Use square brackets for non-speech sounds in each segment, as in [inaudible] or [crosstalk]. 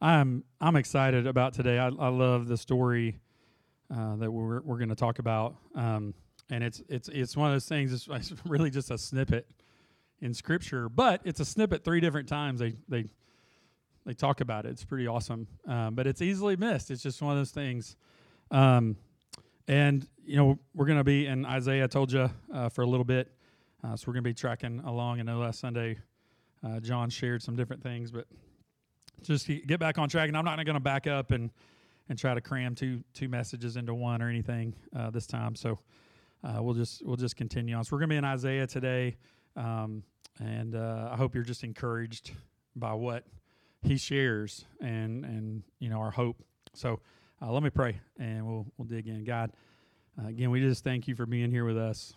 I'm I'm excited about today. I, I love the story uh, that we're we're going to talk about, um, and it's it's it's one of those things. It's, it's [laughs] really just a snippet in Scripture, but it's a snippet three different times. They they they talk about it. It's pretty awesome, um, but it's easily missed. It's just one of those things. Um, and you know we're going to be in Isaiah. I told you uh, for a little bit, uh, so we're going to be tracking along. I know last Sunday uh, John shared some different things, but just get back on track. And I'm not going to back up and and try to cram two two messages into one or anything uh, this time. So uh, we'll just we'll just continue on. So we're going to be in Isaiah today, um, and uh, I hope you're just encouraged by what he shares and and you know our hope. So uh, let me pray, and we'll we'll dig in. God, uh, again, we just thank you for being here with us.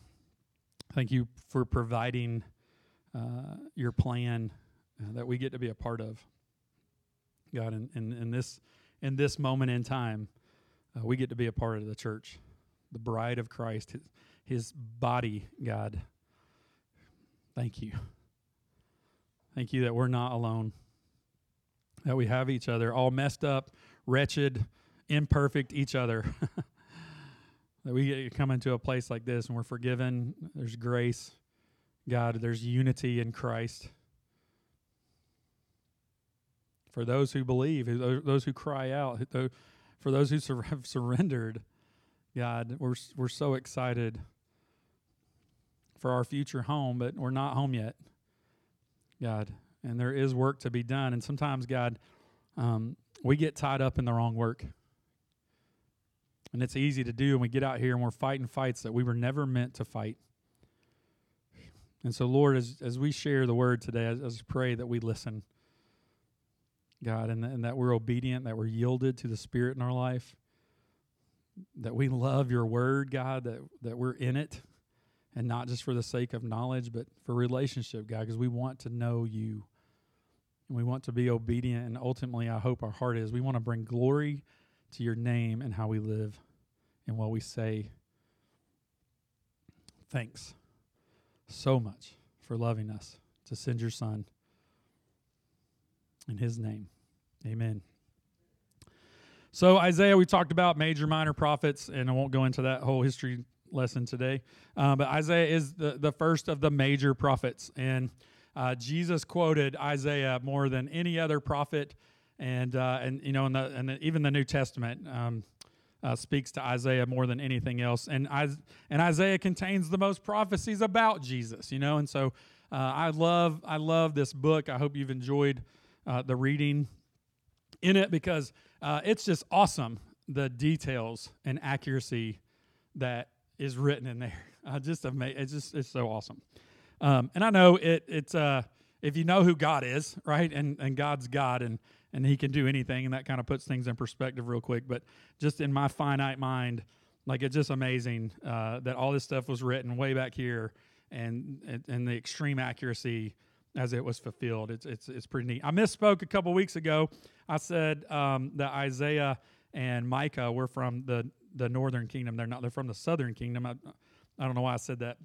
Thank you for providing uh, your plan that we get to be a part of. God, in, in, in this in this moment in time, uh, we get to be a part of the church, the bride of Christ, his, his body, God. Thank you. Thank you that we're not alone, that we have each other, all messed up, wretched, imperfect each other. [laughs] that we get to come into a place like this and we're forgiven. There's grace. God, there's unity in Christ for those who believe, those who cry out, for those who [laughs] have surrendered. God, we're we're so excited for our future home, but we're not home yet. God, and there is work to be done, and sometimes, God, um, we get tied up in the wrong work, and it's easy to do. And we get out here and we're fighting fights that we were never meant to fight. And so, Lord, as as we share the word today, I, I pray that we listen. God, and, and that we're obedient, that we're yielded to the Spirit in our life, that we love your word, God, that, that we're in it, and not just for the sake of knowledge, but for relationship, God, because we want to know you. And we want to be obedient, and ultimately, I hope our heart is we want to bring glory to your name and how we live and what we say. Thanks so much for loving us to send your son in his name. Amen. So, Isaiah, we talked about major, minor prophets, and I won't go into that whole history lesson today. Uh, but Isaiah is the, the first of the major prophets. And uh, Jesus quoted Isaiah more than any other prophet. And, uh, and you know, in the, and the, even the New Testament um, uh, speaks to Isaiah more than anything else. And, I, and Isaiah contains the most prophecies about Jesus, you know. And so uh, I, love, I love this book. I hope you've enjoyed uh, the reading in it because uh, it's just awesome the details and accuracy that is written in there. [laughs] Uh, just amazing. It's just it's so awesome. Um, and I know it. It's uh, if you know who God is, right, and and God's God, and and He can do anything, and that kind of puts things in perspective real quick. But just in my finite mind, like it's just amazing uh, that all this stuff was written way back here, and and the extreme accuracy as it was fulfilled. It's it's it's pretty neat. I misspoke a couple weeks ago. I said um, that Isaiah and Micah were from the the northern kingdom. They're not. They're from the southern kingdom. I, I don't know why I said that.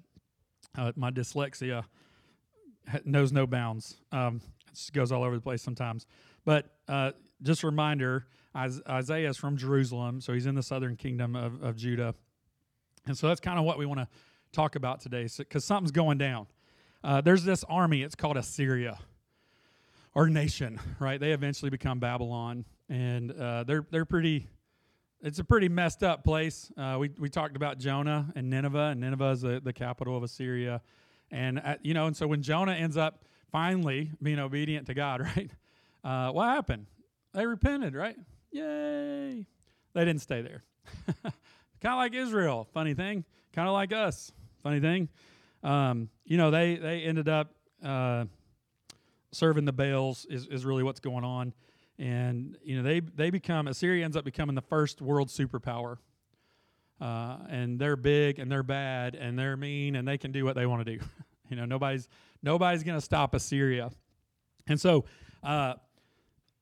Uh, my dyslexia knows no bounds. Um, it just goes all over the place sometimes. But uh, just a reminder: Isaiah is from Jerusalem, so he's in the southern kingdom of, of Judah, and so that's kind of what we want to talk about today, because so, something's going down. Uh, there's this army, it's called Assyria, or nation, right? They eventually become Babylon, and uh, they're they're pretty. It's a pretty messed up place. Uh, we we talked about Jonah and Nineveh, and Nineveh is the, the capital of Assyria, and uh, you know, and so when Jonah ends up finally being obedient to God, [laughs] right? Uh, what happened? They repented, right? Yay! They didn't stay there. [laughs] kind of like Israel. Funny thing. Kind of like us. Funny thing um, you know, they they ended up uh, serving the Baals is, is really what's going on, and you know they they become Assyria ends up becoming the first world superpower, uh, and they're big and they're bad and they're mean and they can do what they want to do. [laughs] you know, nobody's nobody's going to stop Assyria, and so uh,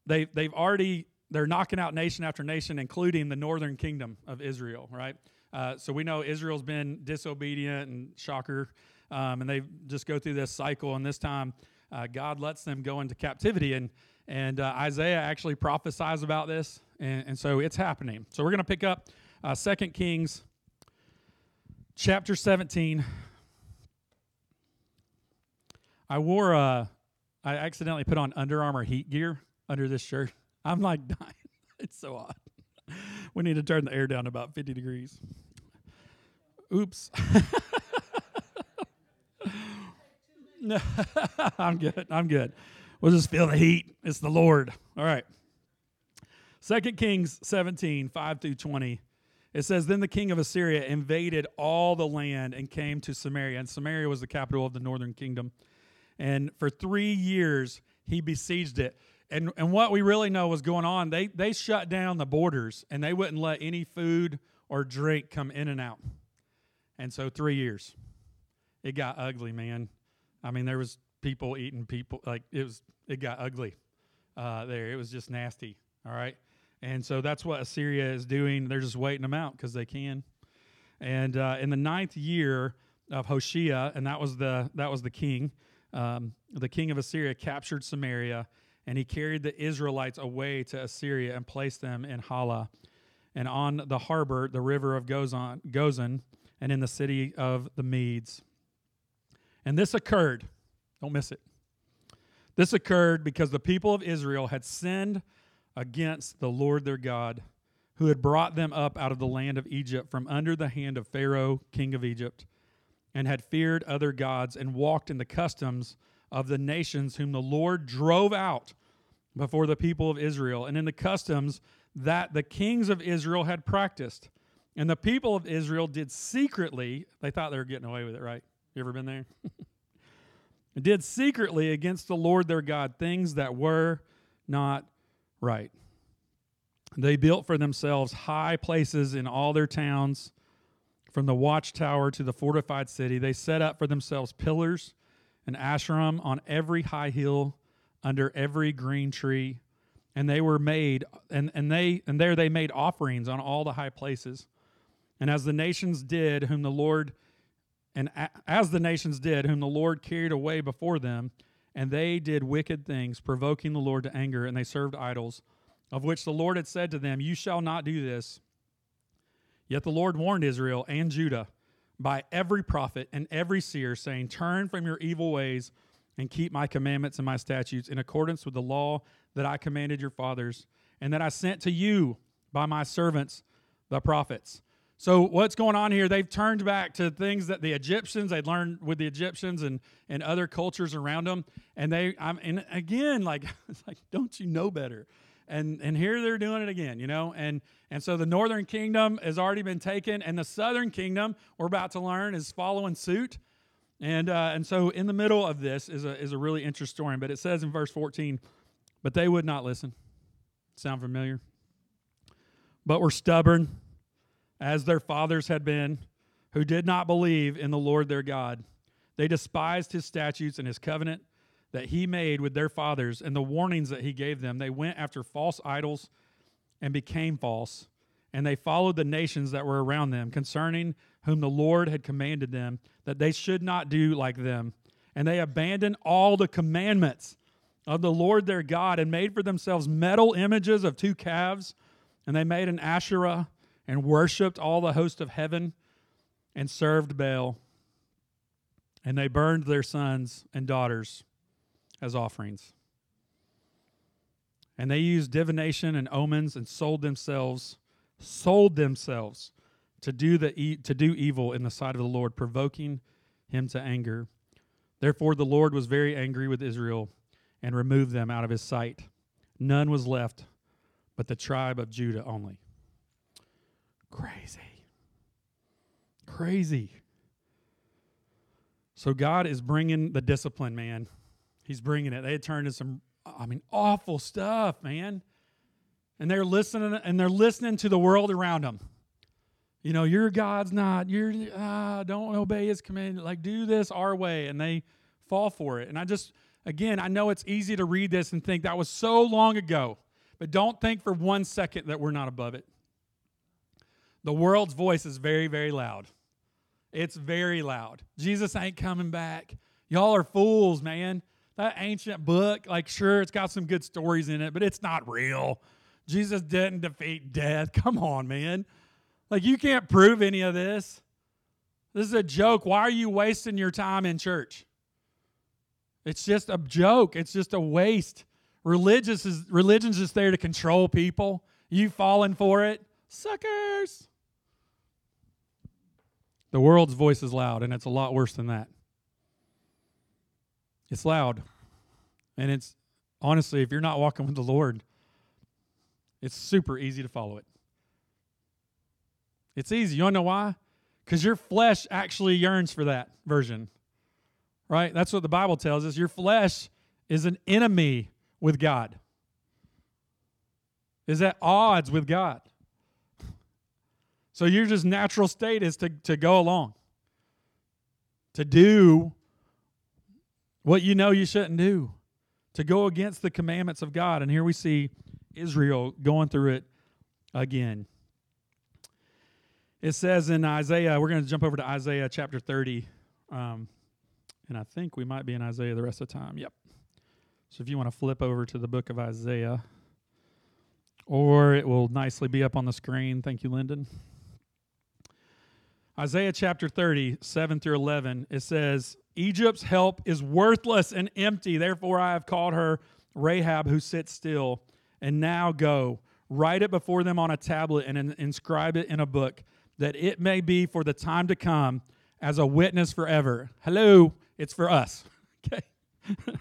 they they've already they're knocking out nation after nation, including the northern kingdom of Israel. Right. Uh, so we know Israel's been disobedient and shocker um, and they just go through this cycle. And this time, uh, God lets them go into captivity. And And uh, Isaiah actually prophesies about this, and, and so it's happening. So we're going to pick up uh, 2 Kings chapter 17. I wore, uh, I accidentally put on Under Armour heat gear under this shirt. [laughs] I'm like dying. [laughs] It's so hot. We need to turn the air down about 50 degrees. Oops. [laughs] no, [laughs] I'm good. I'm good. We'll just feel the heat. It's the Lord. All right. Second Kings 17, 5 through 20. It says, Then the king of Assyria invaded all the land and came to Samaria. And Samaria was the capital of the northern kingdom. And for three years, he besieged it. And, and what we really know was going on, they, they shut down the borders and they wouldn't let any food or drink come in and out. And so, three years. It got ugly, man. I mean, there was people eating people. Like, it was, it got ugly uh, there. It was just nasty. All right. And so that's what Assyria is doing. They're just waiting them out because they can. And uh, in the ninth year of Hoshea, and that was the that was the king, um, the king of Assyria captured Samaria, and he carried the Israelites away to Assyria and placed them in Halah, and on the Habor, the river of Gozan, Gozan, and in the city of the Medes. And this occurred. Don't miss it. This occurred because the people of Israel had sinned against the Lord their God, who had brought them up out of the land of Egypt from under the hand of Pharaoh, king of Egypt, and had feared other gods and walked in the customs of the nations whom the Lord drove out before the people of Israel, and in the customs that the kings of Israel had practiced. And the people of Israel did secretly, they thought they were getting away with it, right? You ever been there? [laughs] did secretly against the Lord their God things that were not right. They built for themselves high places in all their towns, from the watchtower to the fortified city. They set up for themselves pillars and asherim on every high hill, under every green tree, and they were made and, and they and there they made offerings on all the high places. And as the nations did, whom the Lord and as the nations did, whom the Lord carried away before them, and they did wicked things, provoking the Lord to anger, and they served idols, of which the Lord had said to them, You shall not do this. Yet the Lord warned Israel and Judah by every prophet and every seer, saying, Turn from your evil ways and keep my commandments and my statutes in accordance with the law that I commanded your fathers, and that I sent to you by my servants, the prophets. So what's going on here? They've turned back to things that the Egyptians they'd learned with the Egyptians and and other cultures around them, and they I'm and again like [laughs] it's like don't you know better? And and here they're doing it again, you know. And and so the northern kingdom has already been taken, and the southern kingdom we're about to learn is following suit. And uh, and so in the middle of this is a is a really interesting story. But it says in verse 14, but they would not listen. Sound familiar? But were stubborn as their fathers had been, who did not believe in the Lord their God. They despised his statutes and his covenant that he made with their fathers and the warnings that he gave them. They went after false idols and became false, and they followed the nations that were around them, concerning whom the Lord had commanded them that they should not do like them. And they abandoned all the commandments of the Lord their God and made for themselves metal images of two calves, and they made an Asherah and worshiped all the host of heaven and served Baal. And they burned their sons and daughters as offerings. And they used divination and omens and sold themselves, sold themselves to do the e- to do evil in the sight of the Lord, provoking him to anger. Therefore the Lord was very angry with Israel and removed them out of his sight. None was left but the tribe of Judah only. Crazy. Crazy. So God is bringing the discipline, man. He's bringing it. They had turned to some, I mean, awful stuff, man. And they're listening, and they're listening to the world around them. You know, your God's not. You're ah, don't obey His command. Like do this our way, and they fall for it. And I just, again, I know it's easy to read this and think that was so long ago, but don't think for one second that we're not above it. The world's voice is very, very loud. It's very loud. Jesus ain't coming back. Y'all are fools, man. that ancient book, like, sure, it's got some good stories in it, but it's not real. Jesus didn't defeat death. [laughs] Come on, man. Like, you can't prove any of this. This is a joke. Why are you wasting your time in church? It's just a joke. It's just a waste. Religious is religion's just there to control people. You falling for it? Suckers. The world's voice is loud, and it's a lot worse than that. It's loud. And it's honestly, if you're not walking with the Lord, it's super easy to follow it. It's easy. You want to know why? Because your flesh actually yearns for that version. Right? That's what the Bible tells us. Your flesh is an enemy with God, is at odds with God. So your just natural state is to, to go along, to do what you know you shouldn't do, to go against the commandments of God. And here we see Israel going through it again. It says in Isaiah, we're going to jump over to Isaiah chapter 30. Um, and I think we might be in Isaiah the rest of the time. Yep. So if you want to flip over to the book of Isaiah, or it will nicely be up on the screen. Thank you, Lyndon. Isaiah chapter 30, 7 through 11, it says, Egypt's help is worthless and empty. Therefore, I have called her Rahab, who sits still. And now go, write it before them on a tablet and inscribe it in a book, that it may be for the time to come as a witness forever. Hello, it's for us. [laughs] Okay. [laughs]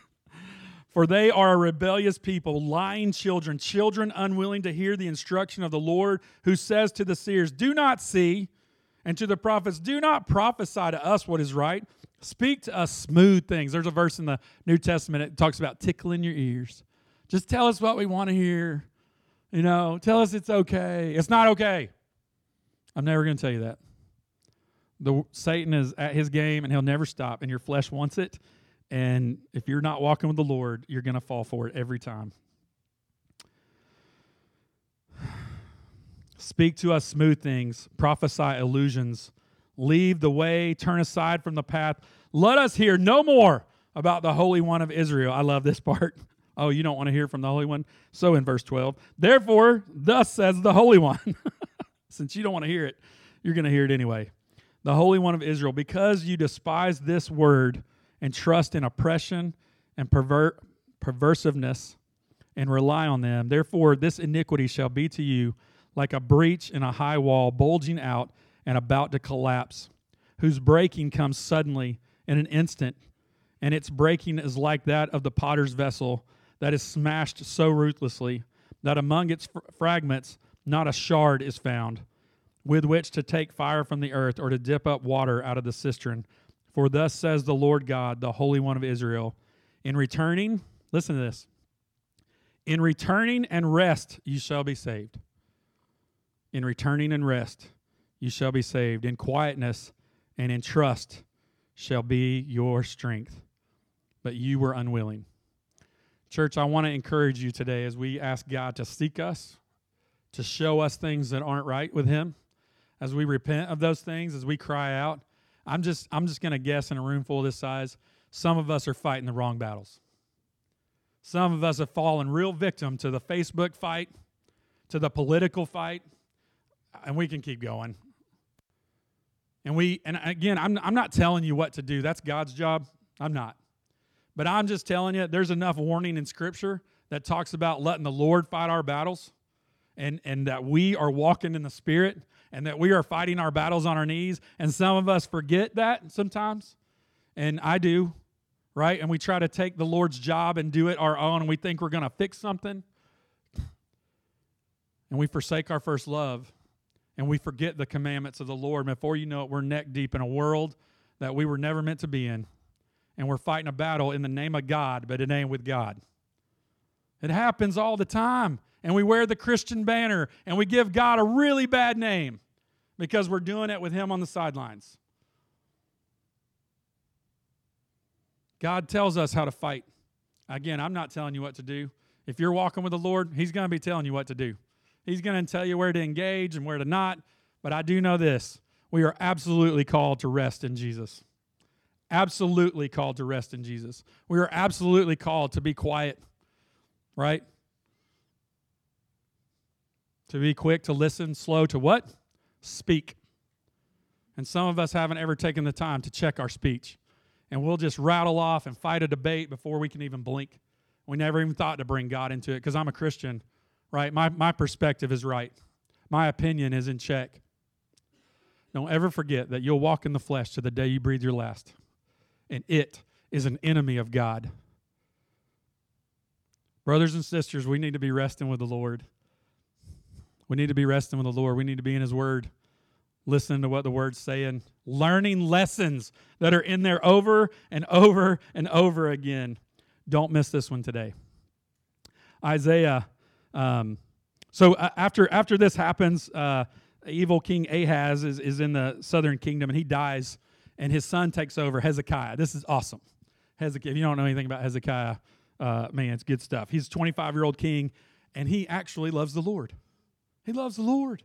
for they are a rebellious people, lying children, children unwilling to hear the instruction of the Lord, who says to the seers, Do not see and to the prophets, Do not prophesy to us what is right. Speak to us smooth things. There's a verse in the New Testament that talks about tickling your ears. Just tell us what we want to hear. You know, tell us it's okay. It's not okay. I'm never going to tell you that. The Satan is at his game and he'll never stop and your flesh wants it and if you're not walking with the Lord, you're going to fall for it every time. Speak to us smooth things, prophesy illusions, leave the way, turn aside from the path. Let us hear no more about the Holy One of Israel. I love this [laughs] part. Oh, you don't want to hear from the Holy One? So in verse 12, therefore, thus says the Holy One. [laughs] Since you don't want to hear it, you're going to hear it anyway. The Holy One of Israel, because you despise this word and trust in oppression and pervert, perversiveness and rely on them, therefore, this iniquity shall be to you like a breach in a high wall bulging out and about to collapse, whose breaking comes suddenly in an instant, and its breaking is like that of the potter's vessel that is smashed so ruthlessly that among its fr- fragments not a shard is found with which to take fire from the earth or to dip up water out of the cistern. For thus says the Lord God, the Holy One of Israel, in returning, listen to this, in returning and rest you shall be saved in returning and rest, you shall be saved. In quietness and in trust shall be your strength. But you were unwilling. Church, I want to encourage you today as we ask God to seek us, to show us things that aren't right with Him, as we repent of those things, as we cry out. I'm just, I'm just going to guess in a room full this size, some of us are fighting the wrong battles. Some of us have fallen real victim to the Facebook fight, to the political fight, and we can keep going. And we and again, I'm I'm not telling you what to do. That's God's job. I'm not. But I'm just telling you there's enough warning in scripture that talks about letting the Lord fight our battles and and that we are walking in the spirit and that we are fighting our battles on our knees and some of us forget that sometimes. And I do, right? And we try to take the Lord's job and do it our own and we think we're going to fix something. And we forsake our first love and we forget the commandments of the Lord. And before you know it, we're neck deep in a world that we were never meant to be in. And we're fighting a battle in the name of God, but it ain't with God. It happens all the time. And we wear the Christian banner and we give God a really bad name because we're doing it with Him on the sidelines. God tells us how to fight. Again, I'm not telling you what to do. If you're walking with the Lord, He's going to be telling you what to do. He's going to tell you where to engage and where to not. But I do know this we are absolutely called to rest in Jesus. absolutely called to rest in Jesus. We are absolutely called to be quiet, right? To be quick to listen, slow to what? Speak. And some of us haven't ever taken the time to check our speech. And we'll just rattle off and fight a debate before we can even blink. We never even thought to bring God into it because I'm a Christian, right? My, my perspective is right, my opinion is in check. Don't ever forget that you'll walk in the flesh to the day you breathe your last. And it is an enemy of God. Brothers and sisters, we need to be resting with the Lord. We need to be resting with the Lord. We need to be in His Word, listening to what the Word's saying, learning lessons that are in there over and over and over again. Don't miss this one today. Isaiah. Um, so uh, after after this happens, uh, evil King Ahaz is, is in the southern kingdom and he dies, and his son takes over, Hezekiah. This is awesome. Hezekiah, if you don't know anything about Hezekiah, uh, man, it's good stuff. He's a 25 year old king, and he actually loves the Lord. He loves the Lord,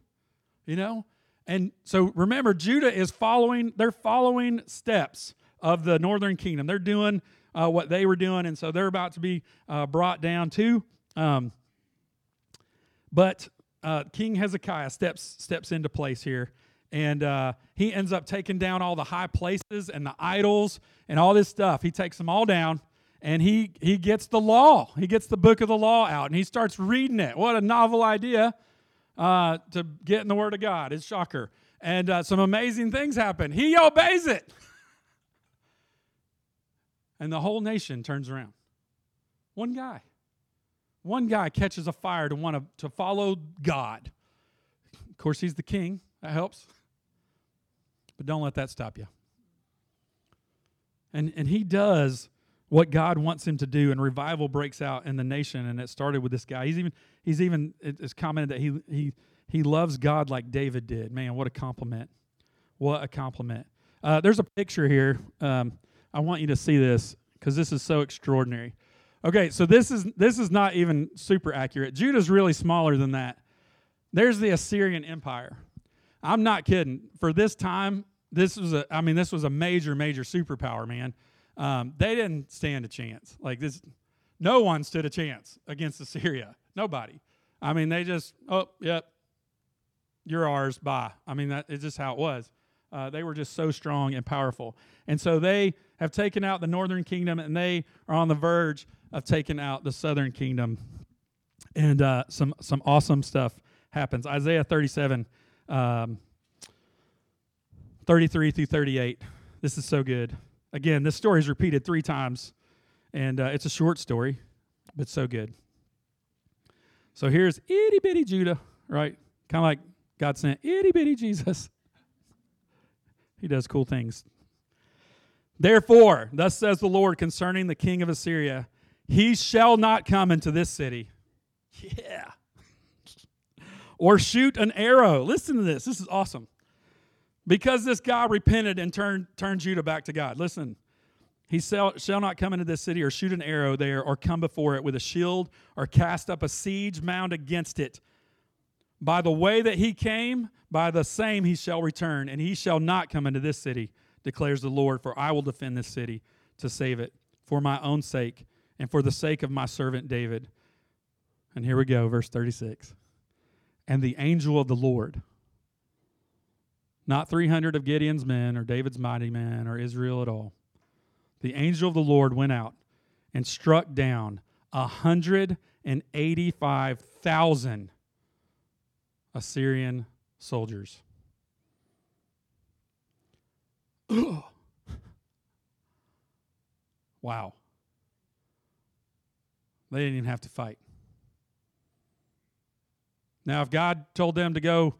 you know? And so remember, Judah is following, they're following steps of the northern kingdom. They're doing uh, what they were doing, and so they're about to be uh, brought down too. Um, but uh, King Hezekiah steps steps into place here, and uh, he ends up taking down all the high places and the idols and all this stuff. He takes them all down, and he he gets the law. He gets the book of the law out, and he starts reading it. What a novel idea uh, to get in the Word of God! It's shocker, and uh, some amazing things happen. He obeys it, [laughs] and the whole nation turns around. One guy. One guy catches a fire to want to, to follow God. Of course, he's the king. That helps. But don't let that stop you. And, and he does what God wants him to do, and revival breaks out in the nation. And it started with this guy. He's even he's even it's commented that he he he loves God like David did. Man, what a compliment! What a compliment! Uh, there's a picture here. Um, I want you to see this because this is so extraordinary. Okay, so this is this is not even super accurate. Judah's really smaller than that. There's the Assyrian Empire. I'm not kidding. For this time, this was a I mean this was a major major superpower, man. Um, they didn't stand a chance. Like this no one stood a chance against Assyria. Nobody. I mean, they just, oh, yep, you're ours, bye. I mean, that is just how it was. Uh, they were just so strong and powerful. And so they have taken out the northern kingdom and they are on the verge of taking out the southern kingdom. And uh, some some awesome stuff happens. Isaiah 37, um, 33 through 38. This is so good. Again, this story is repeated three times, and uh, it's a short story, but so good. So here's itty bitty Judah, right? Kind of like God sent itty bitty Jesus. [laughs] he does cool things. Therefore, thus says the Lord concerning the king of Assyria he shall not come into this city. Yeah. or shoot an arrow. Listen to this. This is awesome. Because this guy repented and turned, turned Judah back to God. Listen. He shall, shall not come into this city or shoot an arrow there or come before it with a shield or cast up a siege mound against it. By the way that he came, by the same he shall return, and he shall not come into this city, declares the Lord, for I will defend this city to save it for my own sake and for the sake of my servant David. And here we go, verse 36. And the angel of the Lord, not 300 of Gideon's men or David's mighty men or Israel at all, the angel of the Lord went out and struck down 185,000 Assyrian soldiers. [coughs] wow. They didn't even have to fight. Now, if God told them to go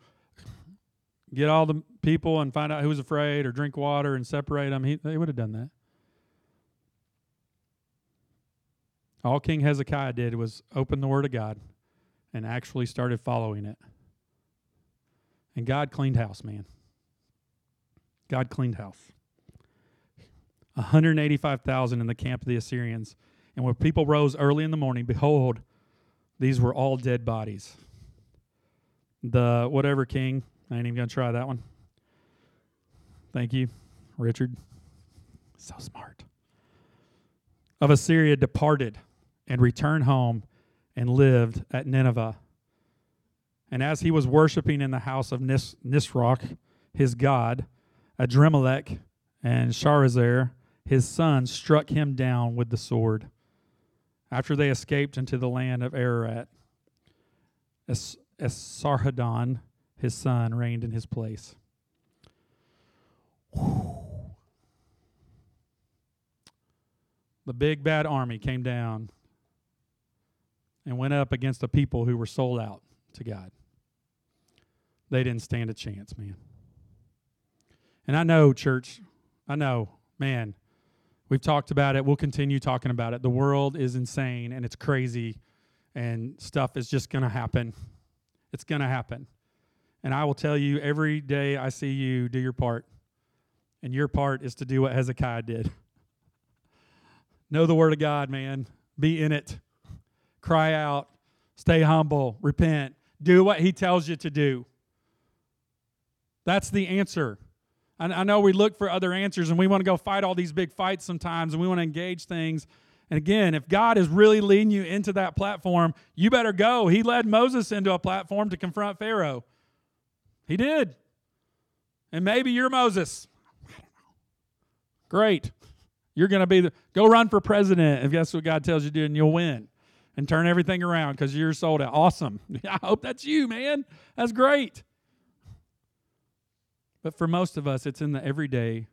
get all the people and find out who was afraid or drink water and separate them, he, they would have done that. All King Hezekiah did was open the Word of God and actually started following it. And God cleaned house, man. God cleaned house. 185,000 in the camp of the Assyrians and when people rose early in the morning, behold, these were all dead bodies. The whatever king, I ain't even going to try that one. Thank you, Richard. So smart. Of Assyria departed and returned home and lived at Nineveh. And as he was worshiping in the house of Nis- Nisroch, his god, Adrammelech and Sharezer, his son, struck him down with the sword. After they escaped into the land of Ararat, Es- Esarhaddon, his son, reigned in his place. The big bad army came down and went up against the people who were sold out to God. They didn't stand a chance, man. And I know, church, I know, man, we've talked about it. We'll continue talking about it. The world is insane and it's crazy, and stuff is just going to happen. It's going to happen. And I will tell you every day I see you do your part. And your part is to do what Hezekiah did. [laughs] know the word of God, man. Be in it. Cry out. Stay humble. Repent. Do what he tells you to do. That's the answer. I, know we look for other answers and we want to go fight all these big fights sometimes and we want to engage things. And again, if God is really leading you into that platform, you better go. He led Moses into a platform to confront Pharaoh. He did. And maybe you're Moses. Great. You're going to be the go run for president if that's what God tells you to do, and you'll win and turn everything around because you're sold out. Awesome. [laughs] I hope that's you, man. That's great. But for most of us, it's in the everyday,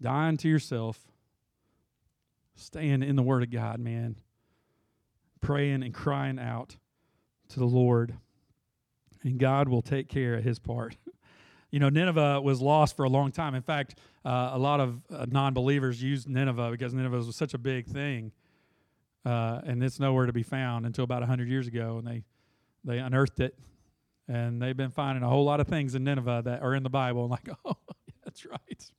dying to yourself, staying in the Word of God, man, praying and crying out to the Lord. And God will take care of his part. [laughs] you know, Nineveh was lost for a long time. In fact, uh, a lot of uh, non believers used Nineveh because Nineveh was such a big thing. Uh, and it's nowhere to be found until about 100 years ago. And they, they unearthed it. And they've been finding a whole lot of things in Nineveh that are in the Bible. And [laughs] like, oh, that's right.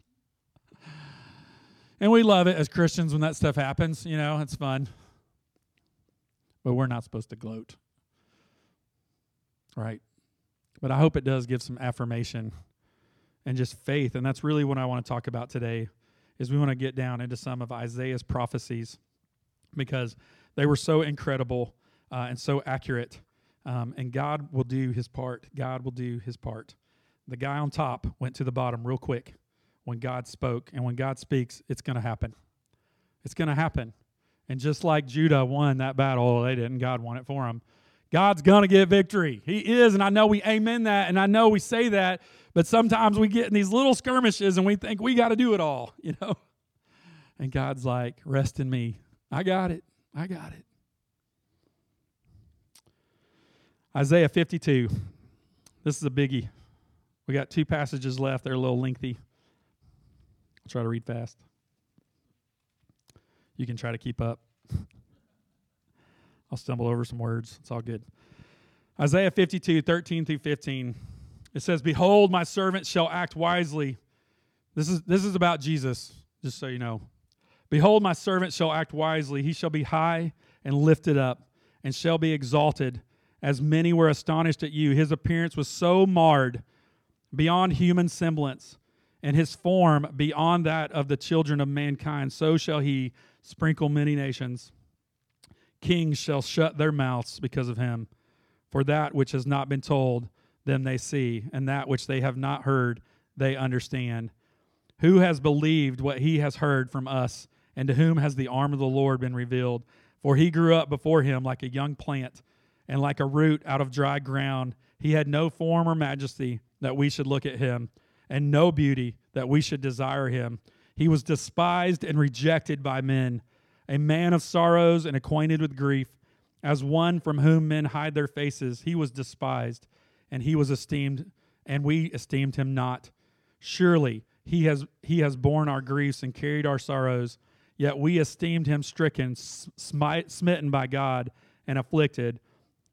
And we love it as Christians when that stuff happens. You know, it's fun. But we're not supposed to gloat. Right? But I hope it does give some affirmation and just faith. And that's really what I want to talk about today is we want to get down into some of Isaiah's prophecies because they were so incredible uh, and so accurate. Um, and God will do his part. God will do his part. The guy on top went to the bottom real quick when God spoke. And when God speaks, it's going to happen. It's going to happen. And just like Judah won that battle, they didn't. God won it for them. God's going to get victory. He is. And I know we amen that. And I know we say that. But sometimes we get in these little skirmishes and we think we got to do it all, [laughs] you know? And God's like, rest in me. I got it. I got it. Isaiah 52. This is a biggie. We got two passages left. They're a little lengthy. I'll try to read fast. You can try to keep up. I'll stumble over some words. It's all good. Isaiah 52, 13 through 15. It says, Behold, my servant shall act wisely. This is, this is about Jesus, just so you know. Behold, my servant shall act wisely. He shall be high and lifted up, and shall be exalted, as many were astonished at you. His appearance was so marred beyond human semblance, and his form beyond that of the children of mankind. So shall he sprinkle many nations. Kings shall shut their mouths because of him. For that which has not been told them they see, and that which they have not heard they understand. Who has believed what he has heard from us, and to whom has the arm of the Lord been revealed? For he grew up before him like a young plant, and like a root out of dry ground. He had no form or majesty that we should look at him, and no beauty that we should desire him. He was despised and rejected by men a man of sorrows and acquainted with grief, as one from whom men hide their faces. He was despised, and he was esteemed, and we esteemed him not. Surely he has he has borne our griefs and carried our sorrows. Yet we esteemed him stricken, smite, smitten by God, and afflicted.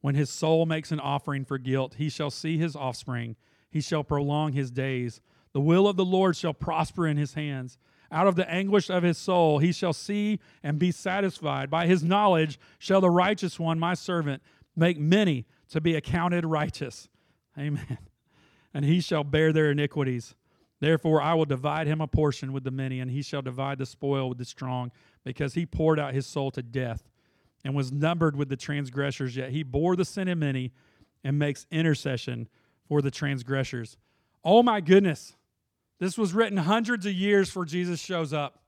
When his soul makes an offering for guilt, he shall see his offspring. He shall prolong his days. The will of the Lord shall prosper in his hands. Out of the anguish of his soul he shall see and be satisfied. By his knowledge shall the righteous one, my servant, make many to be accounted righteous. Amen. [laughs] And he shall bear their iniquities. Therefore I will divide him a portion with the many, and he shall divide the spoil with the strong, because he poured out his soul to death and was numbered with the transgressors, yet he bore the sin of many and makes intercession for the transgressors. Oh my goodness. This was written hundreds of years before Jesus shows up.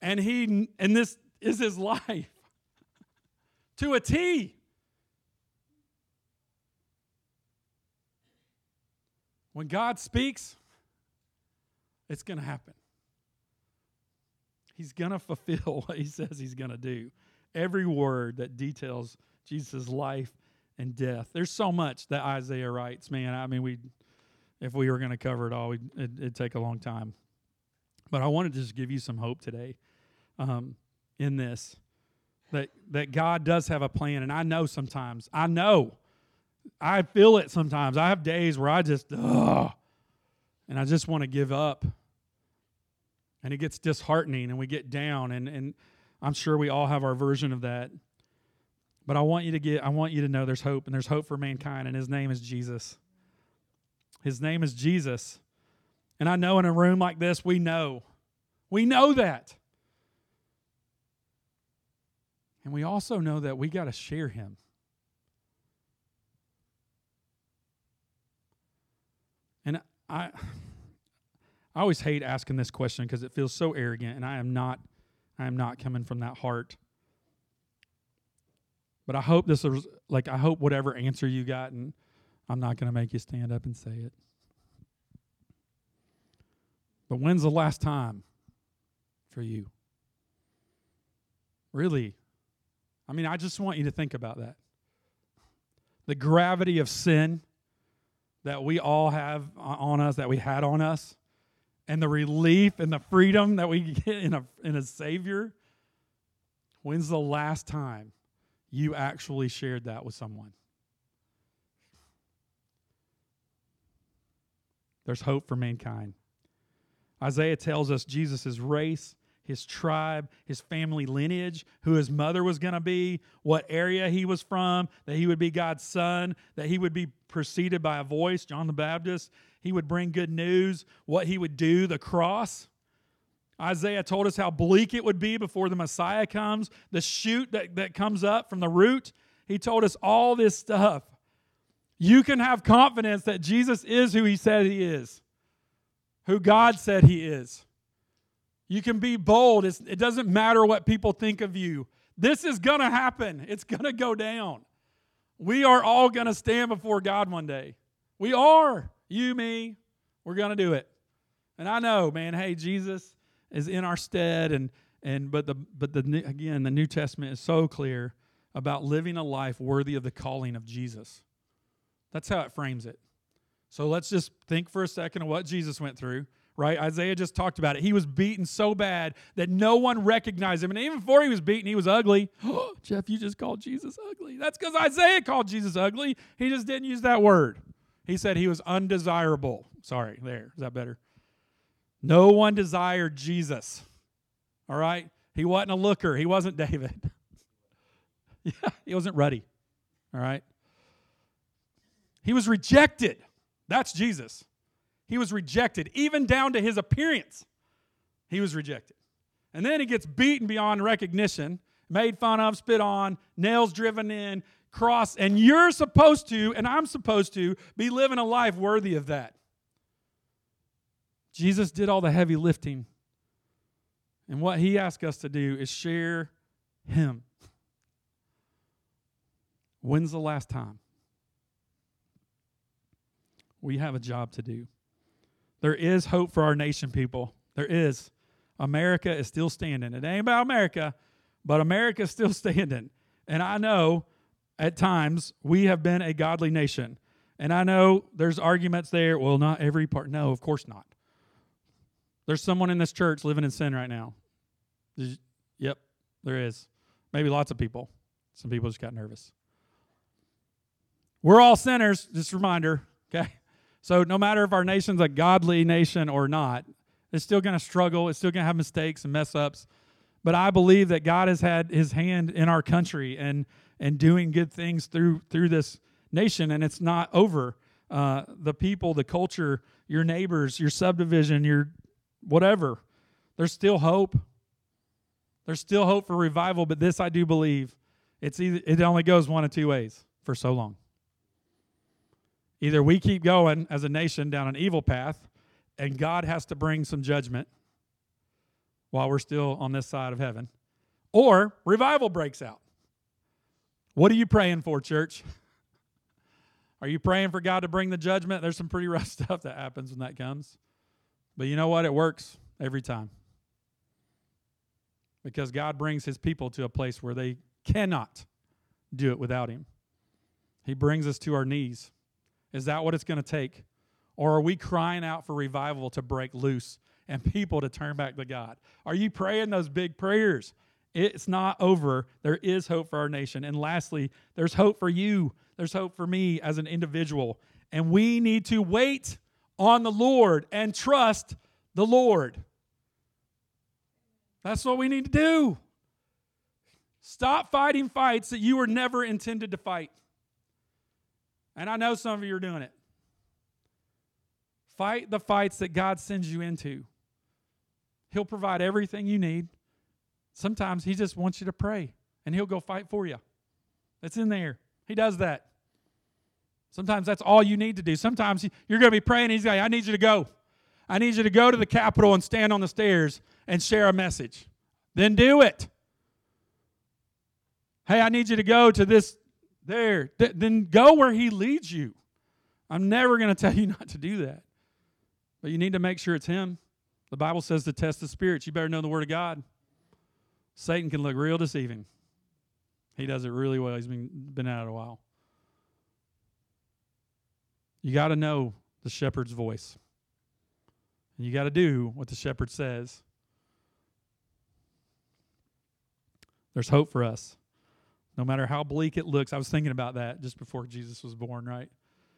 And he and this is his life [laughs] to a T. When God speaks, it's going to happen. He's going [laughs] to fulfill what he says he's going to do. Every word that details Jesus' life and death. There's so much that Isaiah writes, man. I mean, we if we were going to cover it all, it'd, it'd, take a long time. But I wanted to just give you some hope today um, in this that that God does have a plan, and I know sometimes I know I feel it sometimes. I have days where I just ugh, and I just want to give up, and it gets disheartening, and we get down, and and I'm sure we all have our version of that. But I want you to get I want you to know there's hope, and there's hope for mankind, and His name is Jesus. His name is Jesus. And I know in a room like this, we know. We know that. And we also know that we got to share him. And I I always hate asking this question because it feels so arrogant and I am not I am not coming from that heart. But I hope this was like I hope whatever answer you got and I'm not going to make you stand up and say it. But when's the last time for you? Really? I mean, I just want you to think about that. The gravity of sin that we all have on us, that we had on us, and the relief and the freedom that we [laughs] get in a, in a Savior. When's the last time you actually shared that with someone? There's hope for mankind. Isaiah tells us Jesus' race, his tribe, his family lineage, who his mother was going to be, what area he was from, that he would be God's son, that he would be preceded by a voice, John the Baptist. He would bring good news, what he would do, the cross. Isaiah told us how bleak it would be before the Messiah comes, the shoot that, that comes up from the root. He told us all this stuff. You can have confidence that Jesus is who he said he is, who God said he is. You can be bold. It's, it doesn't matter what people think of you. This is going to happen, it's going to go down. We are all going to stand before God one day. We are. You, me, we're going to do it. And I know, man, hey, Jesus is in our stead and and but the but the again the New Testament is so clear about living a life worthy of the calling of Jesus. That's how it frames it. So let's just think for a second of what Jesus went through, right? Isaiah just talked about it. He was beaten so bad that no one recognized him. And even before he was beaten, he was ugly. [gasps] Jeff, you just called Jesus ugly. That's because Isaiah called Jesus ugly. He just didn't use that word. He said he was undesirable. Sorry, there. Is that better? No one desired Jesus. All right? He wasn't a looker. He wasn't David. [laughs] yeah, he wasn't ruddy. All right? He was rejected. That's Jesus. He was rejected, even down to his appearance. He was rejected. And then he gets beaten beyond recognition, made fun of, spit on, nails driven in, cross. And you're supposed to, and I'm supposed to, be living a life worthy of that. Jesus did all the heavy lifting. And what he asked us to do is share him. When's the last time? We have a job to do. There is hope for our nation, people. There is. America is still standing. It ain't about America, but America is still [laughs] standing. And I know at times we have been a godly nation. And I know there's arguments there. Well, not every part. No, of course not. There's someone in this church living in sin right now. Yep, there is. Maybe lots of people. Some people just got nervous. We're all sinners, just a reminder, okay? So no matter if our nation's a godly nation or not, it's still going to struggle. It's still going to have mistakes and mess ups. But I believe that God has had his hand in our country and and doing good things through through this nation and it's not over. Uh, the people, the culture, your neighbors, your subdivision, your whatever. There's still hope. There's still hope for revival, but this I do believe. It's either, it only goes one of two ways for so long. Either we keep going as a nation down an evil path, and God has to bring some judgment while we're still on this side of heaven, or revival breaks out. What are you praying for, church? Are you praying for God to bring the judgment? There's some pretty rough [laughs] stuff that happens when that comes. But you know what? It works every time. Because God brings his people to a place where they cannot do it without him. He brings us to our knees. Is that what it's going to take? Or are we crying out for revival to break loose and people to turn back to God? Are you praying those big prayers? It's not over. There is hope for our nation. And lastly, there's hope for you. There's hope for me as an individual. And we need to wait on the Lord and trust the Lord. That's what we need to do. Stop fighting fights that you were never intended to fight. And I know some of you are doing it. Fight the fights that God sends you into. He'll provide everything you need. Sometimes He just wants you to pray and He'll go fight for you. That's in there. He does that. Sometimes that's all you need to do. Sometimes you're going to be praying, He's like, I need you to go. I need you to go to the Capitol and stand on the stairs and share a message. Then do it. Hey, I need you to go to this there. Th- then go where He leads you. I'm never going to tell you [laughs] not to do that. But you need to make sure it's Him. The Bible says to test the spirits. You better know the Word of God. Satan can look real deceiving. He does it really well. He's been, been at it a while. You got to know the shepherd's voice. And you got to do what the shepherd says. There's hope for us. No matter how bleak it looks. I was thinking about that just before Jesus was born, right?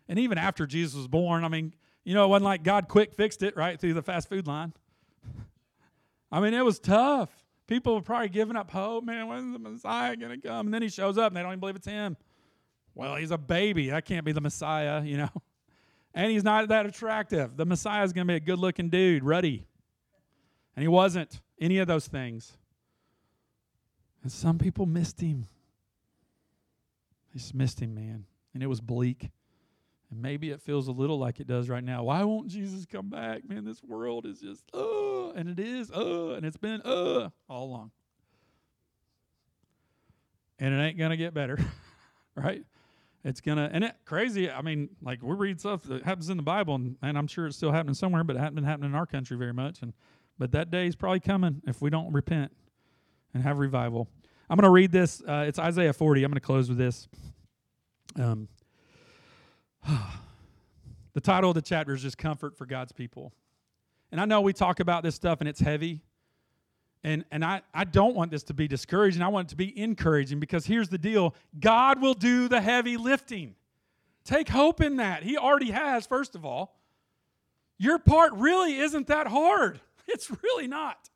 And even after Jesus was born, I mean, you know, it wasn't like God quick fixed it, right, through the fast food line. [laughs] I mean, it was tough. People were probably giving up hope. Man, when's the Messiah going to come? And then he shows up and they don't even believe it's him. Well, he's a baby. That can't be the Messiah, you know? [laughs] And he's not that attractive. The Messiah is going to be a good looking dude, ruddy. And he wasn't any of those things. And some people missed him. They just missed him, man. And it was bleak. And maybe it feels a little like it does right now. Why won't Jesus come back? Man, this world is just, uh, and it is, uh, and it's been, uh, all along. And it ain't going to get better, [laughs] right? It's going to, and it crazy. I mean, like we read stuff that happens in the Bible, and, and I'm sure it's still happening somewhere, but it hasn't been happening in our country very much. And, but that day is probably coming if we don't repent and have revival. I'm going to read this. Uh, it's Isaiah 40. I'm going to close with this. Um, [sighs] the title of the chapter is just Comfort for God's People. And I know we talk about this stuff and it's heavy. And, and I, I don't want this to be discouraging. I want it to be encouraging because here's the deal God will do the heavy lifting. Take hope in that. He already has, first of all. Your part really isn't that hard. [laughs] It's really not.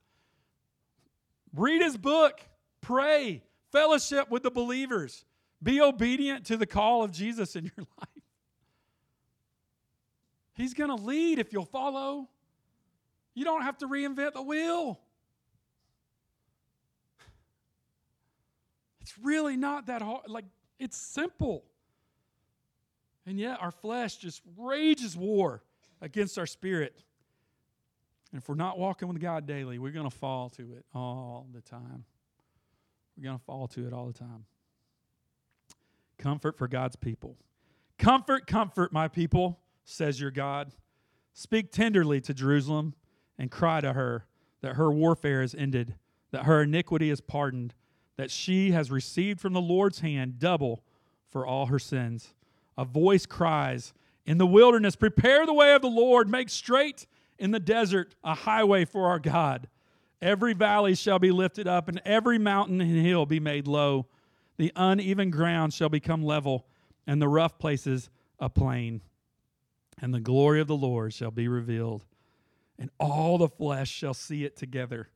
Read his book, pray, fellowship with the believers, be obedient to the call of Jesus in your [laughs] life. He's going to lead if you'll follow. You don't have to reinvent the wheel. It's really not that hard. Like, it's simple. And yet, our flesh just rages war against our spirit. And if we're not walking with God daily, we're going to fall to it all the time. We're going to fall to it all the time. Comfort for God's people. Comfort, comfort, my people, says your God. Speak tenderly to Jerusalem and cry to her that her warfare is ended, that her iniquity is pardoned, that she has received from the Lord's hand double for all her sins. A voice cries in the wilderness, Prepare the way of the Lord, make straight in the desert a highway for our God. Every valley shall be lifted up, and every mountain and hill be made low. The uneven ground shall become level, and the rough places a plain. And the glory of the Lord shall be revealed, and all the flesh shall see it together.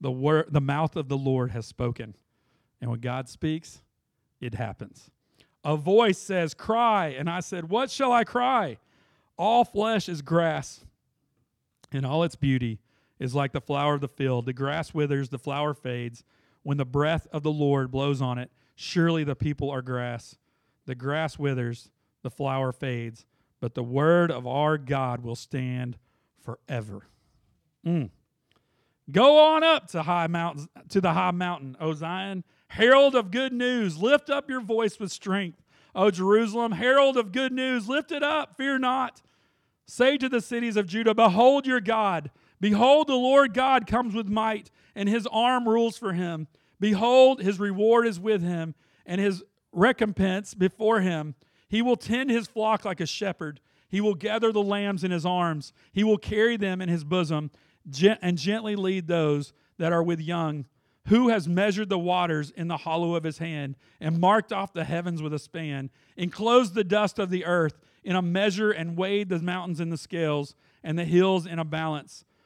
The, word, the mouth of the Lord has spoken. And when God speaks, it happens. A voice says, Cry. And I said, What shall I cry? All flesh is grass, and all its beauty is like the flower of the field. The grass withers, the flower fades. When the breath of the Lord blows on it, surely the people are grass. The grass withers, the flower fades, but the word of our God will stand forever. Mm. Go on up to high mountains to the high mountain, O Zion, herald of good news. Lift up your voice with strength, O Jerusalem, herald of good news. Lift it up, fear not. Say to the cities of Judah, Behold your God. Behold, the Lord God comes with might, and his arm rules for him. Behold, his reward is with him, and his recompense before him. He will tend his flock like a shepherd. He will gather the lambs in his arms. He will carry them in his bosom and gently lead those that are with young. Who has measured the waters in the hollow of his hand and marked off the heavens with a span, enclosed the dust of the earth in a measure and weighed the mountains in the scales and the hills in a balance?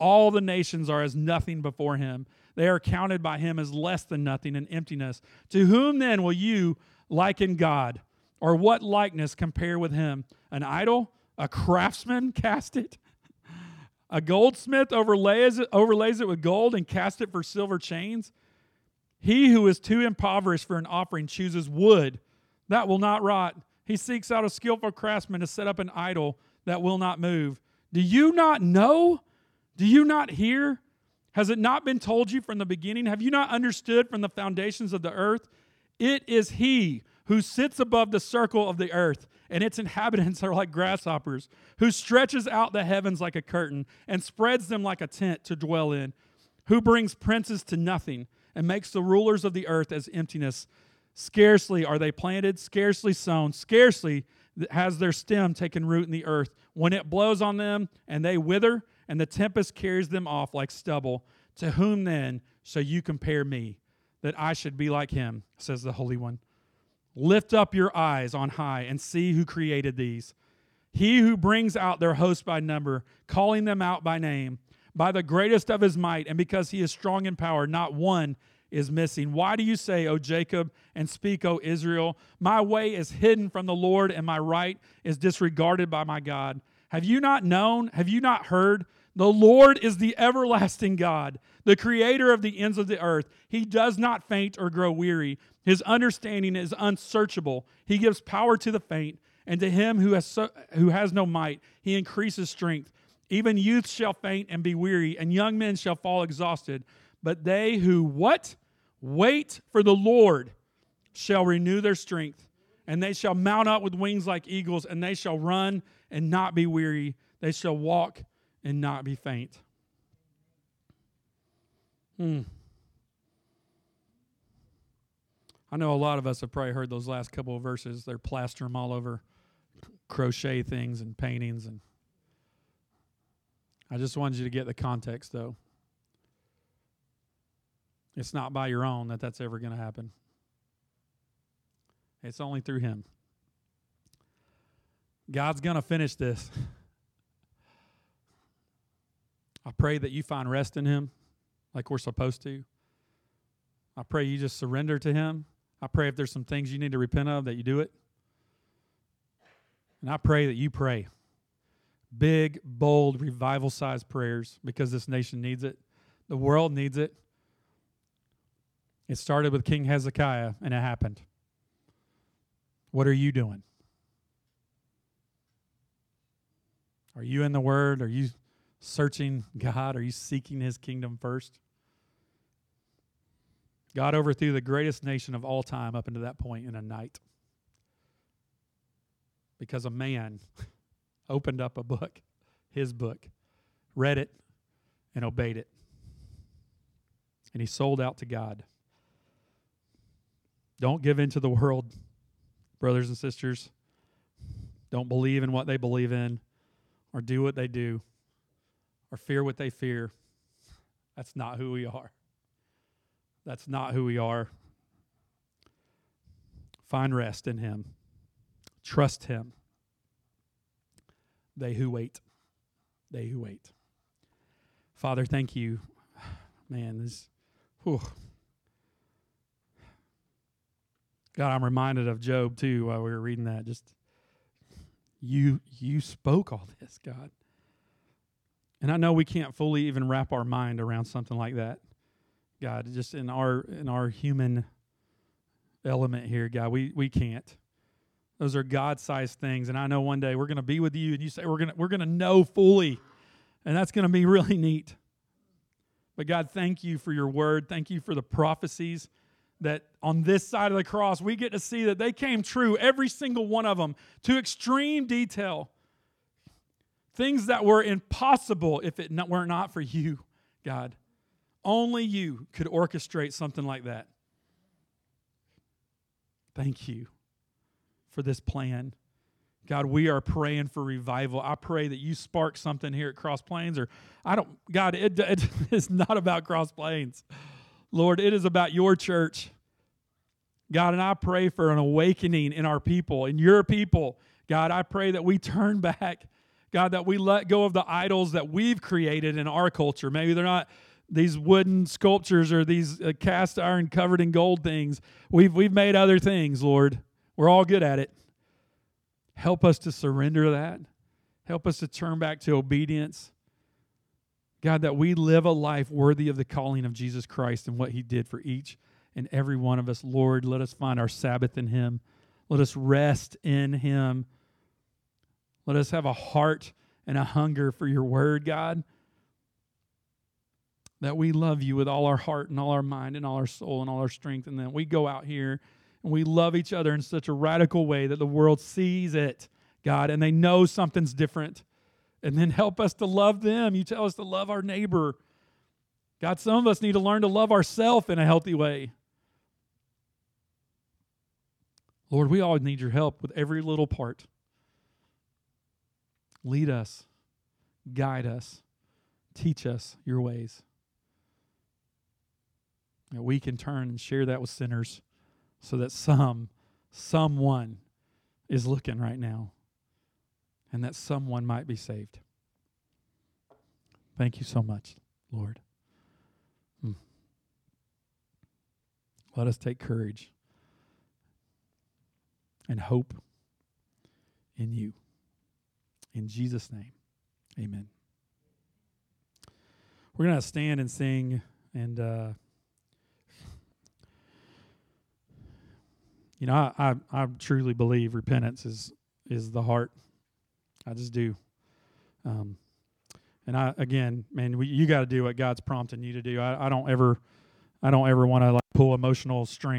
All the nations are as nothing before him. They are counted by him as less than nothing and emptiness. To whom then will you liken God? Or what likeness compare with him? An idol? A craftsman [laughs] cast it? A goldsmith overlays it, overlays it with gold and cast it for silver chains? He who is too impoverished for an offering chooses wood that will not rot. He seeks out a skillful craftsman to set up an idol that will not move. Do you not know? Do you not hear? Has it not been told you from the beginning? Have you not understood from the foundations of the earth? It is He who sits above the circle of the earth, and its inhabitants [laughs] are like grasshoppers, who stretches out the heavens like a curtain and spreads them like a tent to dwell in, who brings princes to nothing and makes the rulers of the earth as emptiness. Scarcely are they planted, scarcely sown, scarcely has their stem taken root in the earth. When it blows on them and they wither, and the tempest carries them off like stubble. To whom then shall you compare me, that I should be like him, says the Holy One? Lift up your eyes on high and see who created these. He who brings out their host by number, calling them out by name, by the greatest of his might, and because he is strong in power, not one is missing. Why do you say, O Jacob, and speak, O Israel? My way is hidden from the Lord, and my right is disregarded by my God. Have you not known? Have you not heard? The Lord is the everlasting God, the creator of the ends of the earth. He does not faint or grow weary. His understanding is unsearchable. He gives power to the faint, and to him who has, so, who has no might, he increases strength. Even youth shall faint and be weary, and young men shall fall exhausted. But they who what? Wait for the Lord shall renew their strength, and they shall mount up with wings like eagles, and they shall run and not be weary. They shall walk and not be faint. Hmm. I know a lot of us have probably heard those last couple of verses. They're plaster them all over crochet things and paintings and I just wanted you to get the context though. It's not by your own that that's ever going to happen. It's only through him. God's going to finish this. [laughs] I pray that you find rest in Him. like we're supposed to. I pray you just surrender to Him. I pray if there's some things you need to repent of, that you do it. And I pray that you pray big, bold, revival sized prayers because this nation needs it. The world needs it. It started with King Hezekiah and it happened. What are you doing? Are you in the Word? Are you searching God? Are you seeking His kingdom first? God overthrew the greatest nation of all time up until that point in a night because a man [laughs] opened up a book, his book, read it, and obeyed it. And he sold out to God. Don't give in to the world, brothers and sisters. Don't believe in what they believe in, or do what they do, or fear what they fear. That's not who we are. That's not who we are. Find rest in Him, trust Him. They who wait, they who wait. Father, thank you. Man, this, whew. God, I'm reminded of Job too while we were reading that. Just you, you spoke all this, God. And I know we can't fully even wrap our mind around something like that. God, just in our in our human element here, God, we we can't. Those are God-sized things, and I know one day we're going to be with you, and you say we're to we're going to know fully, and that's going to be [laughs] really neat. But God, thank you for your word. Thank you for the prophecies that on this side of the cross we get to see that they came true, every single one of them, to extreme detail. Things that were impossible if it were not for you, God. Only you could orchestrate something like that. Thank you for this plan. God, we are praying for revival. I pray that you spark something here at Cross Plains, or I don't, God, it, [laughs] it is not about Cross Plains. Lord, it is about your church. God, and I pray for an awakening in our people, in your people. God, I pray that we turn [laughs] back. God, that we let go of the idols that we've created in our culture. Maybe they're not these wooden sculptures or these uh, cast iron covered in gold things. We've, we've made other things, Lord. We're all good at it. Help us to surrender that. Help us to turn back to obedience. God, that we live a life worthy of the calling of Jesus Christ and what he did for each and every one of us. Lord, let us find our Sabbath in him. Let us rest in him. Let us have a heart and a hunger for your word, God that we love you with all our heart and all our mind and all our soul and all our strength. And then we go out here and we love each other in such a radical way that the world sees it, God, and they know something's different. And then help us to love them. You tell us to love our neighbor. God, some of us need to learn to love ourselves in a healthy way. Lord, we all need your help with every little part. Lead us, guide us, teach us your ways that we can turn and share that with sinners so that some, someone is looking right now and that someone might be saved. Thank you so much, Lord. Hmm. Let us take courage and hope in you. In Jesus' name, amen. We're going to stand and sing and. Uh, you know, I, I, I truly believe repentance is is the heart. I just do. Um, and I again, man, we, you got to do what God's prompting you to do. I, I don't ever, I don't ever want to like pull emotional strings.